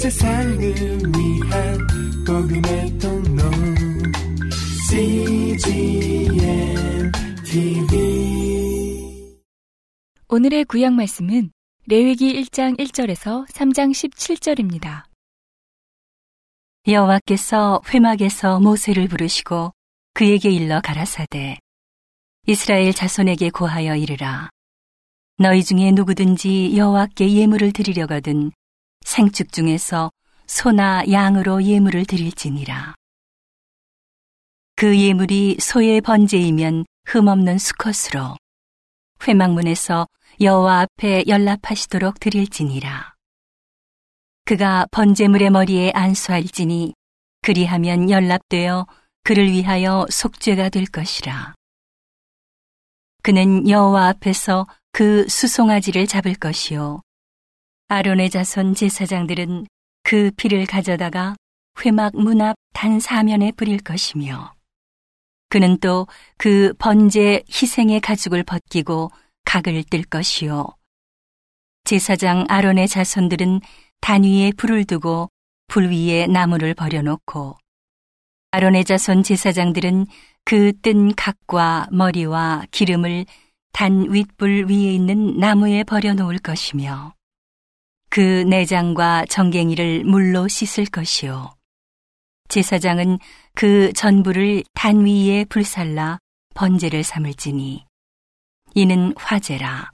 세상을 위한 복음의 통로. CGM TV 오늘의 구약 말씀은 레위기 1장 1절에서 3장 17절입니다. 여호와께서 회막에서 모세를 부르시고 그에게 일러 가라사대 이스라엘 자손에게 고하여 이르라. 너희 중에 누구든지 여호와께 예물을 드리려거든 생축 중에서 소나 양으로 예물을 드릴지니라 그 예물이 소의 번제이면 흠없는 수컷으로 회막문에서 여호와 앞에 연락하시도록 드릴지니라 그가 번제물의 머리에 안수할지니 그리하면 연락되어 그를 위하여 속죄가 될 것이라. 그는 여호와 앞에서 그 수송아지를 잡을 것이요. 아론의 자손 제사장들은 그 피를 가져다가 회막 문 앞 단 사면에 뿌릴 것이며 그는 또 그 번제 희생의 가죽을 벗기고 각을 뜰 것이요. 제사장 아론의 자손들은 단 위에 불을 두고 불 위에 나무를 버려놓고 아론의 자손 제사장들은 그 뜬 각과 머리와 기름을 단 윗불 위에 있는 나무에 버려놓을 것이며 그 내장과 정갱이를 물로 씻을 것이요. 제사장은 그 전부를 단 위에 불살라 번제를 삼을지니 이는 화제라.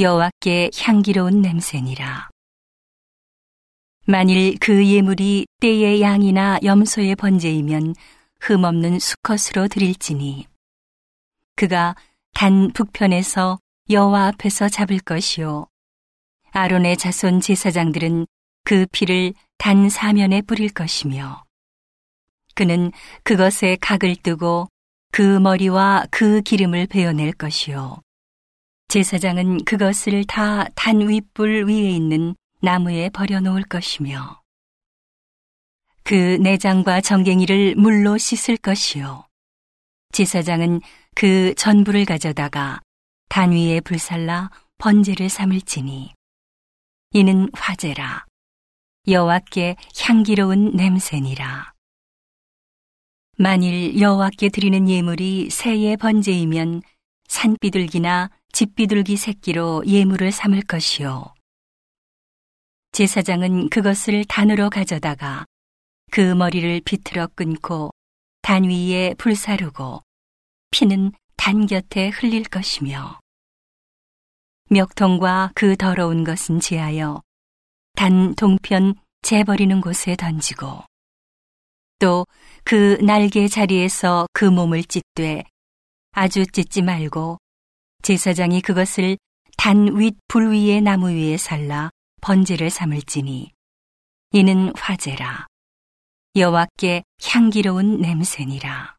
여호와께 향기로운 냄새니라. 만일 그 예물이 때의 양이나 염소의 번제이면 흠없는 수컷으로 드릴지니 그가 단 북편에서 여호와 앞에서 잡을 것이요 아론의 자손 제사장들은 그 피를 단 사면에 뿌릴 것이며 그는 그것에 각을 뜨고 그 머리와 그 기름을 베어낼 것이요. 제사장은 그것을 다 단 윗불 위에 있는 나무에 버려놓을 것이며 그 내장과 정갱이를 물로 씻을 것이요. 제사장은 그 전부를 가져다가 단 위에 불살라 번제를 삼을지니 이는 화제라. 여호와께 향기로운 냄새니라. 만일 여호와께 드리는 예물이 새의 번제이면 산비둘기나 집비둘기 새끼로 예물을 삼을 것이요. 제사장은 그것을 단으로 가져다가 그 머리를 비틀어 끊고 단 위에 불사르고 피는 단 곁에 흘릴 것이며 멱통과 그 더러운 것은 지하여 단 동편 재버리는 곳에 던지고 또 그 날개 자리에서 그 몸을 찢되 아주 찢지 말고 제사장이 그것을 단 윗 불 위에 나무 위에 살라 번제를 삼을지니 이는 화제라. 여호와께 향기로운 냄새니라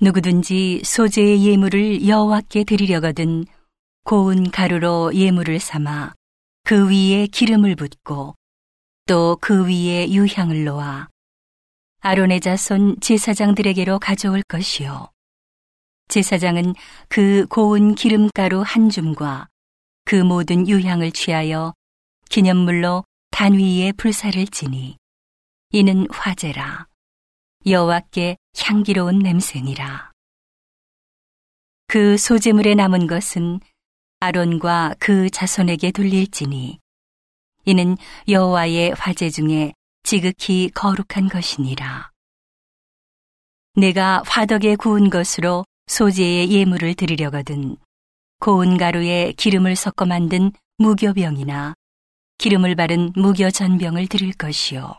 누구든지 소재의 예물을 여호와께 드리려거든 고운 가루로 예물을 삼아 그 위에 기름을 붓고 또 그 위에 유향을 놓아 아론의 자손 제사장들에게로 가져올 것이요. 제사장은 그 고운 기름가루 한 줌과 그 모든 유향을 취하여 기념물로 단 위에 불사를 지니 이는 화제라 여호와께 향기로운 냄새니라 그 소재물에 남은 것은 아론과 그 자손에게 돌릴지니 이는 여호와의 화제 중에 지극히 거룩한 것이니라 내가 화덕에 구운 것으로 소재의 예물을 드리려거든 고운 가루에 기름을 섞어 만든 무교병이나 기름을 바른 무교전병을 드릴 것이요.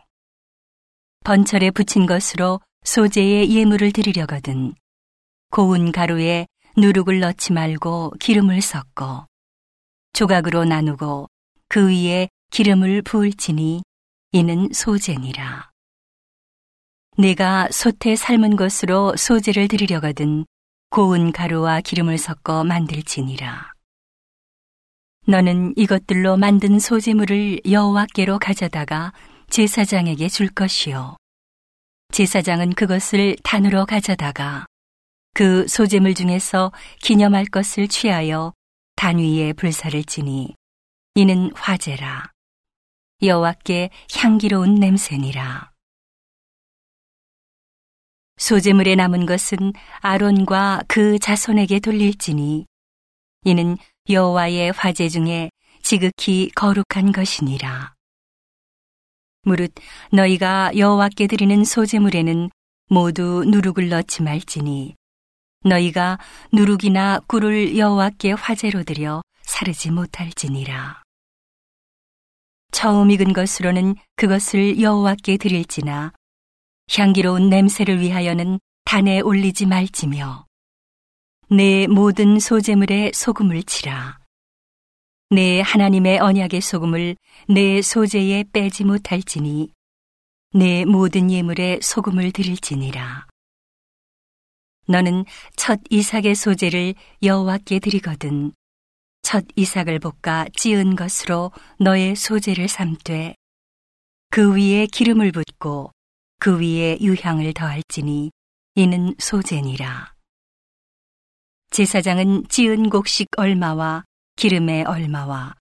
번철에 붙인 것으로 소재의 예물을 드리려거든 고운 가루에 누룩을 넣지 말고 기름을 섞어 조각으로 나누고 그 위에 기름을 부을지니 이는 소재니라. 내가 솥에 삶은 것으로 소재를 드리려거든 고운 가루와 기름을 섞어 만들지니라. 너는 이것들로 만든 소재물을 여호와께로 가져다가 제사장에게 줄 것이요. 제사장은 그것을 단으로 가져다가 그 소재물 중에서 기념할 것을 취하여 단 위에 불사를 지니 이는 화제라. 여호와께 향기로운 냄새니라. 소재물에 남은 것은 아론과 그 자손에게 돌릴지니 이는 여호와의 화제 중에 지극히 거룩한 것이니라. 무릇 너희가 여호와께 드리는 소재물에는 모두 누룩을 넣지 말지니 너희가 누룩이나 꿀을 여호와께 화제로 드려 사르지 못할지니라. 처음 익은 것으로는 그것을 여호와께 드릴지나 향기로운 냄새를 위하여는 단에 올리지 말지며 내 모든 소재물에 소금을 치라. 내 하나님의 언약의 소금을 내 소재에 빼지 못할지니 내 모든 예물에 소금을 드릴지니라. 너는 첫 이삭의 소재를 여호와께 드리거든 첫 이삭을 볶아 찌은 것으로 너의 소재를 삼되 그 위에 기름을 붓고 그 위에 유향을 더할지니 이는 소재니라. 제사장은 찌은 곡식 얼마와 기름의 얼마와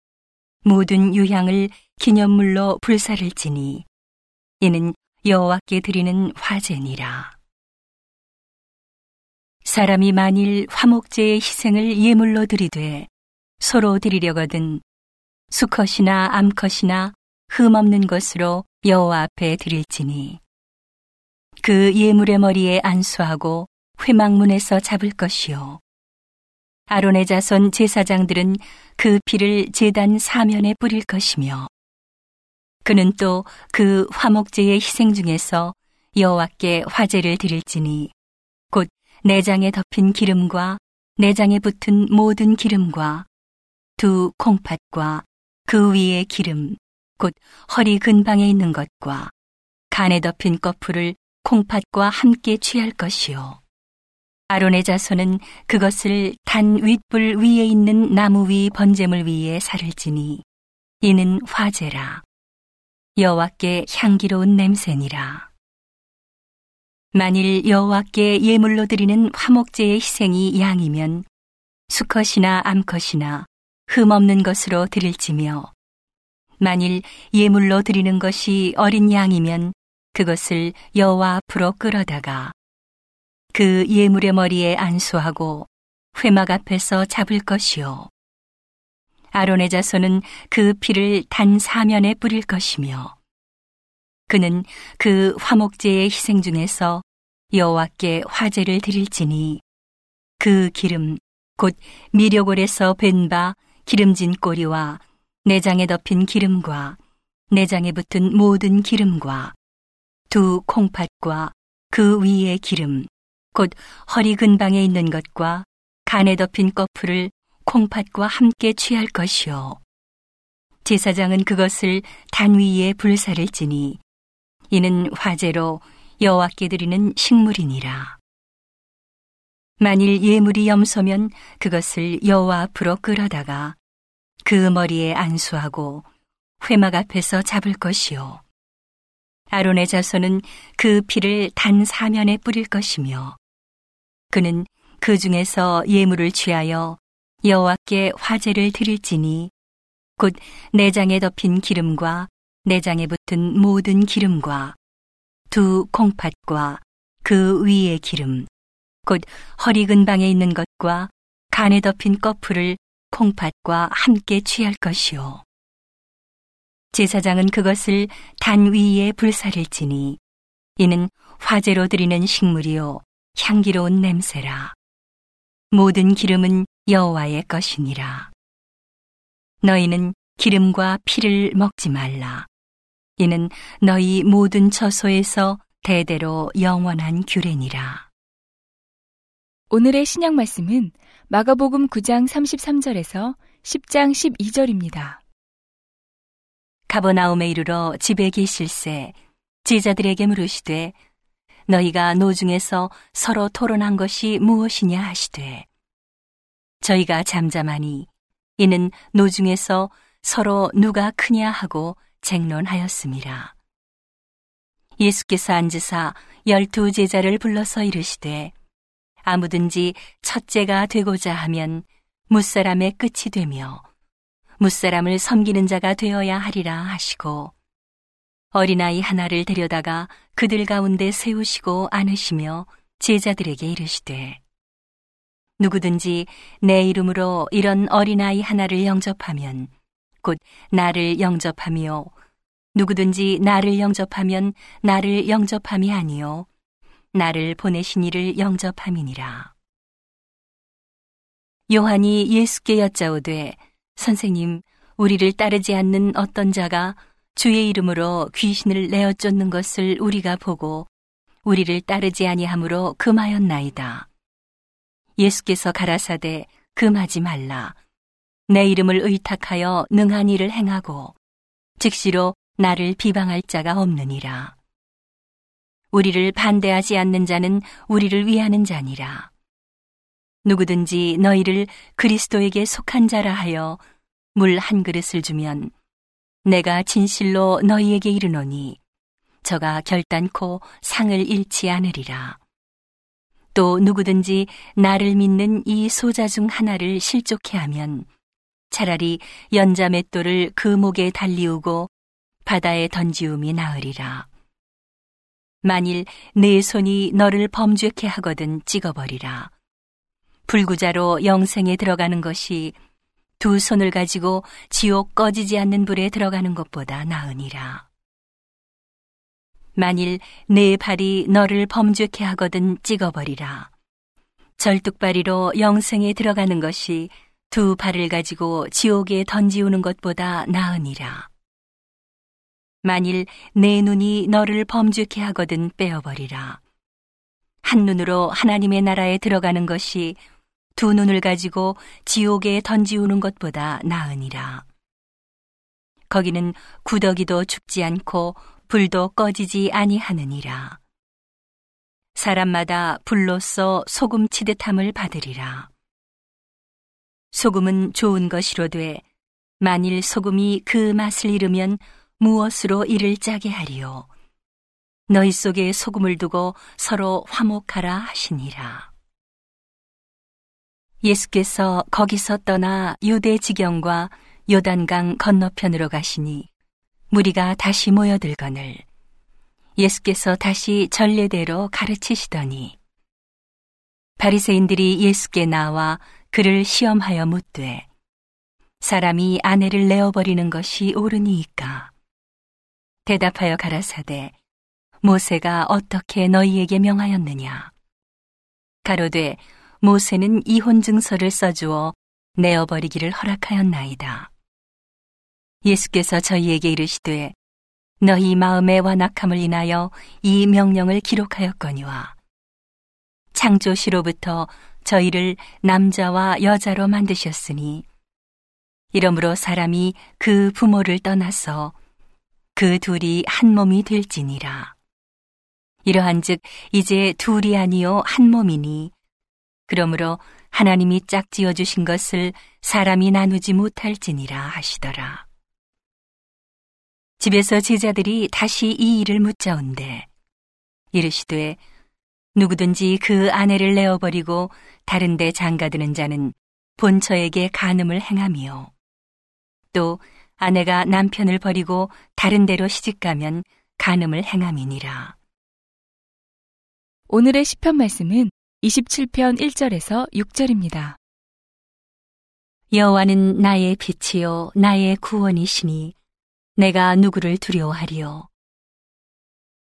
모든 유향을 기념물로 불사를 지니 이는 여호와께 드리는 화제니라. 사람이 만일 화목제의 희생을 예물로 드리되 서로 드리려거든 수컷이나 암컷이나 흠없는 것으로 여호와 앞에 드릴지니 그 예물의 머리에 안수하고 회막문에서 잡을 것이요 아론의 자손 제사장들은 그 피를 제단 사면에 뿌릴 것이며 그는 또 그 화목제의 희생 중에서 여호와께 화제를 드릴지니 곧 내장에 덮인 기름과 내장에 붙은 모든 기름과 두 콩팥과 그 위에 기름 곧 허리 근방에 있는 것과 간에 덮인 꺼풀을 콩팥과 함께 취할 것이요 아론의 자손은 그것을 단 윗불 위에 있는 나무 위 번제물 위에 살을 지니 이는 화제라. 여호와께 향기로운 냄새니라. 만일 여호와께 예물로 드리는 화목제의 희생이 양이면 수컷이나 암컷이나 흠 없는 것으로 드릴지며 만일 예물로 드리는 것이 어린 양이면 그것을 여호와 앞으로 끌어다가 그 예물의 머리에 안수하고 회막 앞에서 잡을 것이요. 아론의 자손은 그 피를 단 사면에 뿌릴 것이며 그는 그 화목제의 희생 중에서 여호와께 화제를 드릴지니 그 기름 곧 미려골에서 벤 바 기름진 꼬리와 내장에 덮인 기름과 내장에 붙은 모든 기름과 두 콩팥과 그 위에 기름 곧 허리 근방에 있는 것과 간에 덮인 꺼풀을 콩팥과 함께 취할 것이요 제사장은 그것을 단 위에 불사를 지니 이는 화제로 여호와께 드리는 식물이니라. 만일 예물이 염소면 그것을 여호와 앞으로 끌어다가 그 머리에 안수하고 회막 앞에서 잡을 것이요. 아론의 자손은 그 피를 단 사면에 뿌릴 것이며 그는 그 중에서 예물을 취하여 여호와께 화제를 드릴지니 곧 내장에 덮인 기름과 내장에 붙은 모든 기름과 두 콩팥과 그 위의 기름 곧 허리 근방에 있는 것과 간에 덮인 꺼풀을 콩팥과 함께 취할 것이요. 제사장은 그것을 단 위에 불사를 지니 이는 화제로 드리는 식물이요 향기로운 냄새라 모든 기름은 여호와의 것이니라 너희는 기름과 피를 먹지 말라 이는 너희 모든 처소에서 대대로 영원한 규례니라. 오늘의 신약 말씀은 마가복음 9장 33절에서 10장 12절입니다. 가버나움에 이르러 집에 계실새 제자들에게 물으시되 너희가 노중에서 서로 토론한 것이 무엇이냐 하시되 저희가 잠잠하니 이는 노중에서 서로 누가 크냐 하고 쟁론하였습니다. 예수께서 앉으사 열두 제자를 불러서 이르시되 아무든지 첫째가 되고자 하면 무사람의 끝이 되며 무사람을 섬기는 자가 되어야 하리라 하시고 어린아이 하나를 데려다가 그들 가운데 세우시고 안으시며 제자들에게 이르시되 누구든지 내 이름으로 이런 어린아이 하나를 영접하면 곧 나를 영접하며 누구든지 나를 영접하면 나를 영접함이 아니요 나를 보내신 이를 영접함이니라. 요한이 예수께 여짜오되 선생님 우리를 따르지 않는 어떤 자가 주의 이름으로 귀신을 내어 쫓는 것을 우리가 보고 우리를 따르지 아니하므로 금하였나이다. 예수께서 가라사대 금하지 말라. 내 이름을 의탁하여 능한 일을 행하고 즉시로 나를 비방할 자가 없느니라. 우리를 반대하지 않는 자는 우리를 위하는 자니라. 누구든지 너희를 그리스도에게 속한 자라 하여 물 한 그릇을 주면 내가 진실로 너희에게 이르노니 저가 결단코 상을 잃지 않으리라. 또 누구든지 나를 믿는 이 소자 중 하나를 실족해 하면 차라리 연자 맷돌을 그 목에 달리우고 바다에 던지움이 나으리라. 만일 내 손이 너를 범죄케 하거든 찍어버리라. 불구자로 영생에 들어가는 것이 두 손을 가지고 지옥 꺼지지 않는 불에 들어가는 것보다 나으니라. 만일 내 발이 너를 범죄케 하거든 찍어버리라. 절뚝발이로 영생에 들어가는 것이 두 발을 가지고 지옥에 던지우는 것보다 나으니라. 만일 내 눈이 너를 범죄케 하거든 빼어버리라. 한 눈으로 하나님의 나라에 들어가는 것이 두 눈을 가지고 지옥에 던지우는 것보다 나으니라. 거기는 구더기도 죽지 않고 불도 꺼지지 아니하느니라. 사람마다 불로써 소금 치듯함을 받으리라. 소금은 좋은 것이로되 만일 소금이 그 맛을 잃으면 무엇으로 이를 짜게 하리요. 너희 속에 소금을 두고 서로 화목하라 하시니라. 예수께서 거기서 떠나 유대 지경과 요단강 건너편으로 가시니 무리가 다시 모여들거늘 예수께서 다시 전례대로 가르치시더니 바리새인들이 예수께 나와 그를 시험하여 묻되 사람이 아내를 내어 버리는 것이 옳으니이까? 대답하여 가라사대 모세가 어떻게 너희에게 명하였느냐? 가로되 모세는 이혼 증서를 써주어 내어버리기를 허락하였나이다. 예수께서 저희에게 이르시되 너희 마음의 완악함을 인하여 이 명령을 기록하였거니와 창조시로부터 저희를 남자와 여자로 만드셨으니 이러므로 사람이 그 부모를 떠나서 그 둘이 한 몸이 될지니라. 이러한즉 이제 둘이 아니요 한 몸이니 그러므로 하나님이 짝지어 주신 것을 사람이 나누지 못할지니라 하시더라. 집에서 제자들이 다시 이 일을 묻자온대 이르시되 누구든지 그 아내를 내어버리고 다른 데 장가드는 자는 본처에게 간음을 행함이요 또 아내가 남편을 버리고 다른 데로 시집가면 간음을 행함이니라 오늘의 시편 말씀은 27편 1절에서 6절입니다. 여호와는 나의 빛이요 나의 구원이시니 내가 누구를 두려워하리요?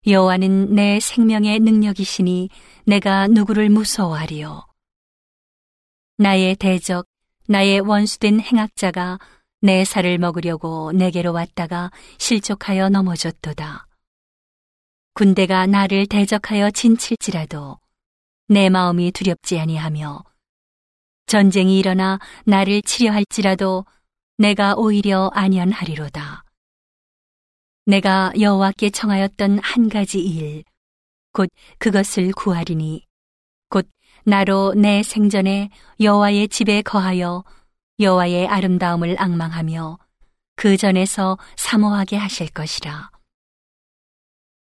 여호와는 내 생명의 능력이시니 내가 누구를 무서워하리요? 나의 대적 나의 원수된 행악자가 내 살을 먹으려고 내게로 왔다가 실족하여 넘어졌도다. 군대가 나를 대적하여 진칠지라도 내 마음이 두렵지 아니하며 전쟁이 일어나 나를 치려 할지라도 내가 오히려 안연하리로다. 내가 여호와께 청하였던 한 가지 일, 곧 그것을 구하리니, 곧 나로 내 생전에 여호와의 집에 거하여 여호와의 아름다움을 악망하며 그 전에서 사모하게 하실 것이라.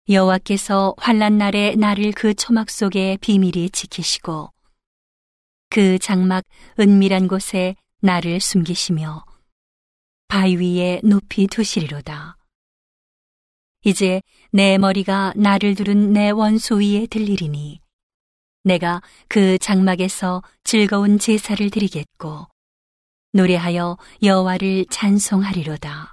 여호와께서 환란 날에 나를 그 초막 속에 비밀히 지키시고 그 장막 은밀한 곳에 나를 숨기시며 바위 위에 높이 두시리로다. 이제 내 머리가 나를 두른 내 원수 위에 들리리니 내가 그 장막에서 즐거운 제사를 드리겠고 노래하여 여호와를 찬송하리로다.